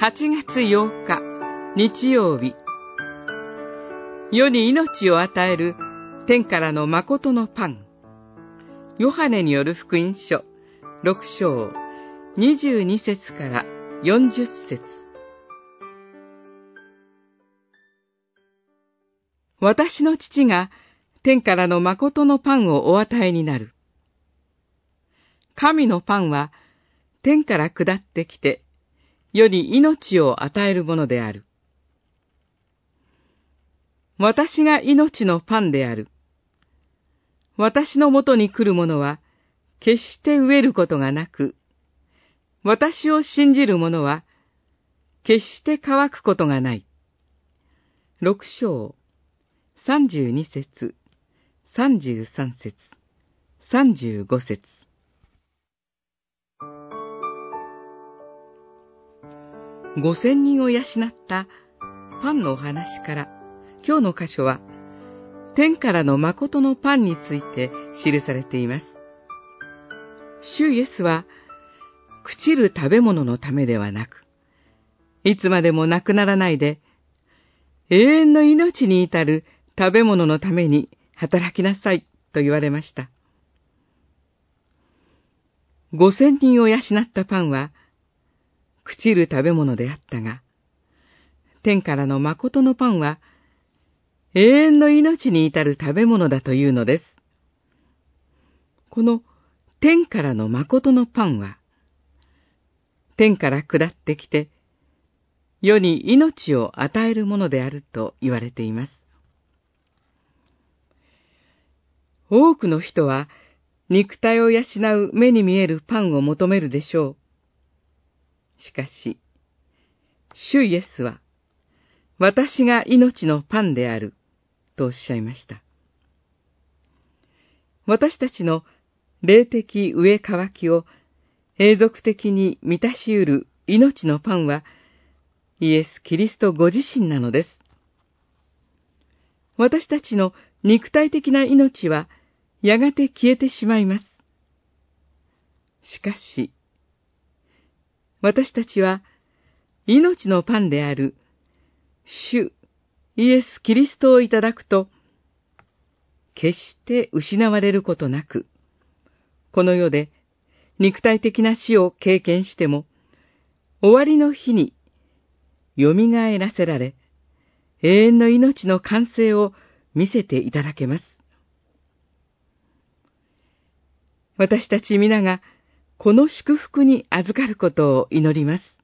8月8日日曜日。世に命を与える天からの誠のパン。ヨハネによる福音書6章22節から40節。私の父が天からの誠のパンをお与えになる。神のパンは天から下ってきて世に命を与えるものである。私が命のパンである。私のもとに来る者は、決して飢えることがなく、私を信じる者は、決して乾くことがない。六章、三十二節、三十三節、三十五節。五千人を養ったパンのお話から、今日の箇所は、天からの誠のパンについて記されています。主イエスは、朽ちる食べ物のためではなく、いつまでもなくならないで、永遠の命に至る食べ物のために働きなさいと言われました。五千人を養ったパンは、朽ちる食べ物であったが、天からの誠のパンは、永遠の命に至る食べ物だというのです。この天からの誠のパンは、天から下ってきて、世に命を与えるものであると言われています。多くの人は、肉体を養う目に見えるパンを求めるでしょう。しかし、主イエスは、私が命のパンである、とおっしゃいました。私たちの霊的上乾きを永続的に満たし得る命のパンは、イエス・キリストご自身なのです。私たちの肉体的な命は、やがて消えてしまいます。しかし、私たちは命のパンである主イエス・キリストをいただくと、決して失われることなく、この世で肉体的な死を経験しても、終わりの日に蘇らせられ、永遠の命の完成を見せていただけます。私たち皆がこの祝福に預かることを祈ります。